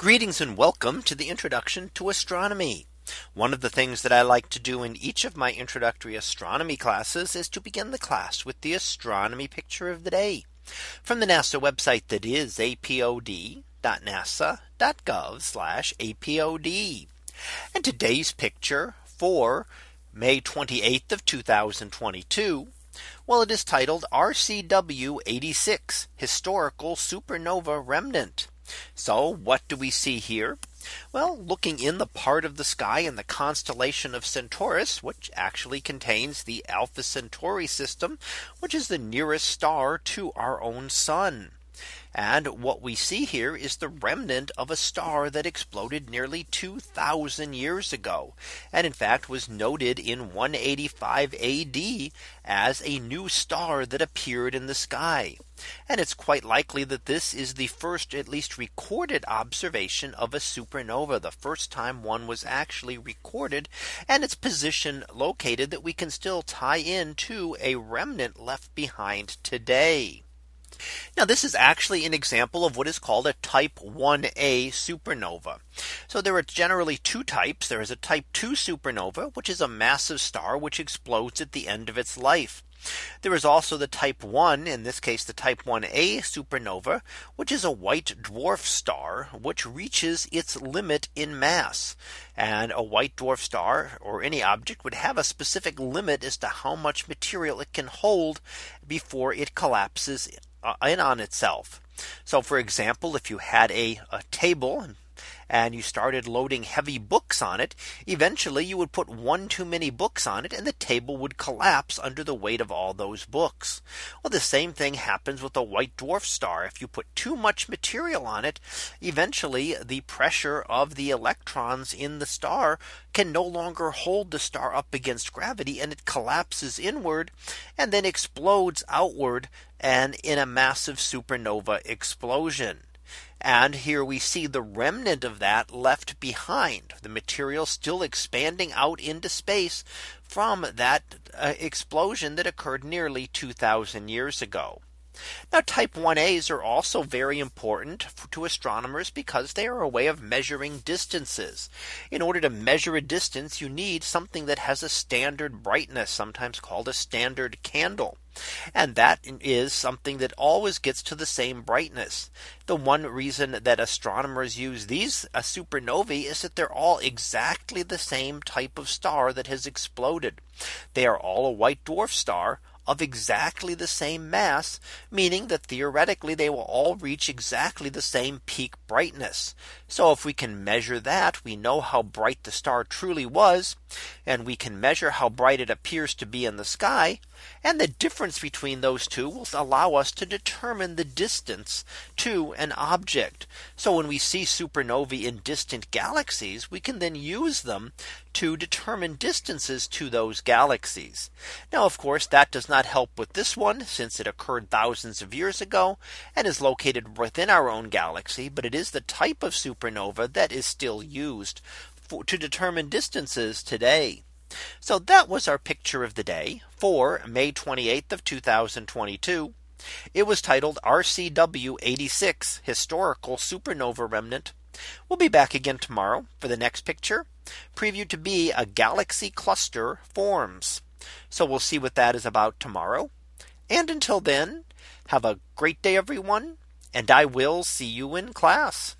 Greetings and welcome to the introduction to astronomy. One of the things that I like to do in each of my introductory astronomy classes is to begin the class with the astronomy picture of the day from the NASA website that is apod.nasa.gov apod. And today's picture for May 28th of 2022. Well, it is titled RCW 86 Historical Supernova Remnant. So what do we see here? Well, looking in the part of the sky in the constellation of Centaurus, which actually contains the Alpha Centauri system, which is the nearest star to our own sun. And what we see here is the remnant of a star that exploded nearly 2000 years ago. And in fact was noted in 185 AD as a new star that appeared in the sky. And it's quite likely that this is the first at least recorded observation of a supernova. The first time one was actually recorded and its position located that we can still tie in to a remnant left behind today. Now this is actually an example of what is called a type 1a supernova. So there are generally two types. There is a type 2 supernova, which is a massive star which explodes at the end of its life. There is also the type 1 in this case the type 1a supernova which is a white dwarf star which reaches its limit in mass and a white dwarf star or any object would have a specific limit as to how much material it can hold before it collapses Uh, in on itself. So for example, if you had a, a table and you started loading heavy books on it, eventually you would put one too many books on it and the table would collapse under the weight of all those books. Well, the same thing happens with a white dwarf star. If you put too much material on it, eventually the pressure of the electrons in the star can no longer hold the star up against gravity and it collapses inward and then explodes outward and in a massive supernova explosion. And here we see the remnant of that left behind the material still expanding out into space from that uh, explosion that occurred nearly 2000 years ago. Now type 1As are also very important to astronomers because they are a way of measuring distances. In order to measure a distance, you need something that has a standard brightness, sometimes called a standard candle. And that is something that always gets to the same brightness. The one reason that astronomers use these uh, supernovae is that they're all exactly the same type of star that has exploded. They are all a white dwarf star of exactly the same mass, meaning that theoretically they will all reach exactly the same peak brightness. So if we can measure that, we know how bright the star truly was, and we can measure how bright it appears to be in the sky. And the difference between those two will allow us to determine the distance to an object. So when we see supernovae in distant galaxies, we can then use them to determine distances to those galaxies. Now, of course, that does not help with this one since it occurred thousands of years ago and is located within our own galaxy. But it is the type of supernova that is still used for, to determine distances today. So that was our picture of the day for May 28th of 2022. It was titled RCW 86 Historical Supernova Remnant. We'll be back again tomorrow for the next picture previewed to be a galaxy cluster forms. So we'll see what that is about tomorrow. And until then, have a great day, everyone. And I will see you in class.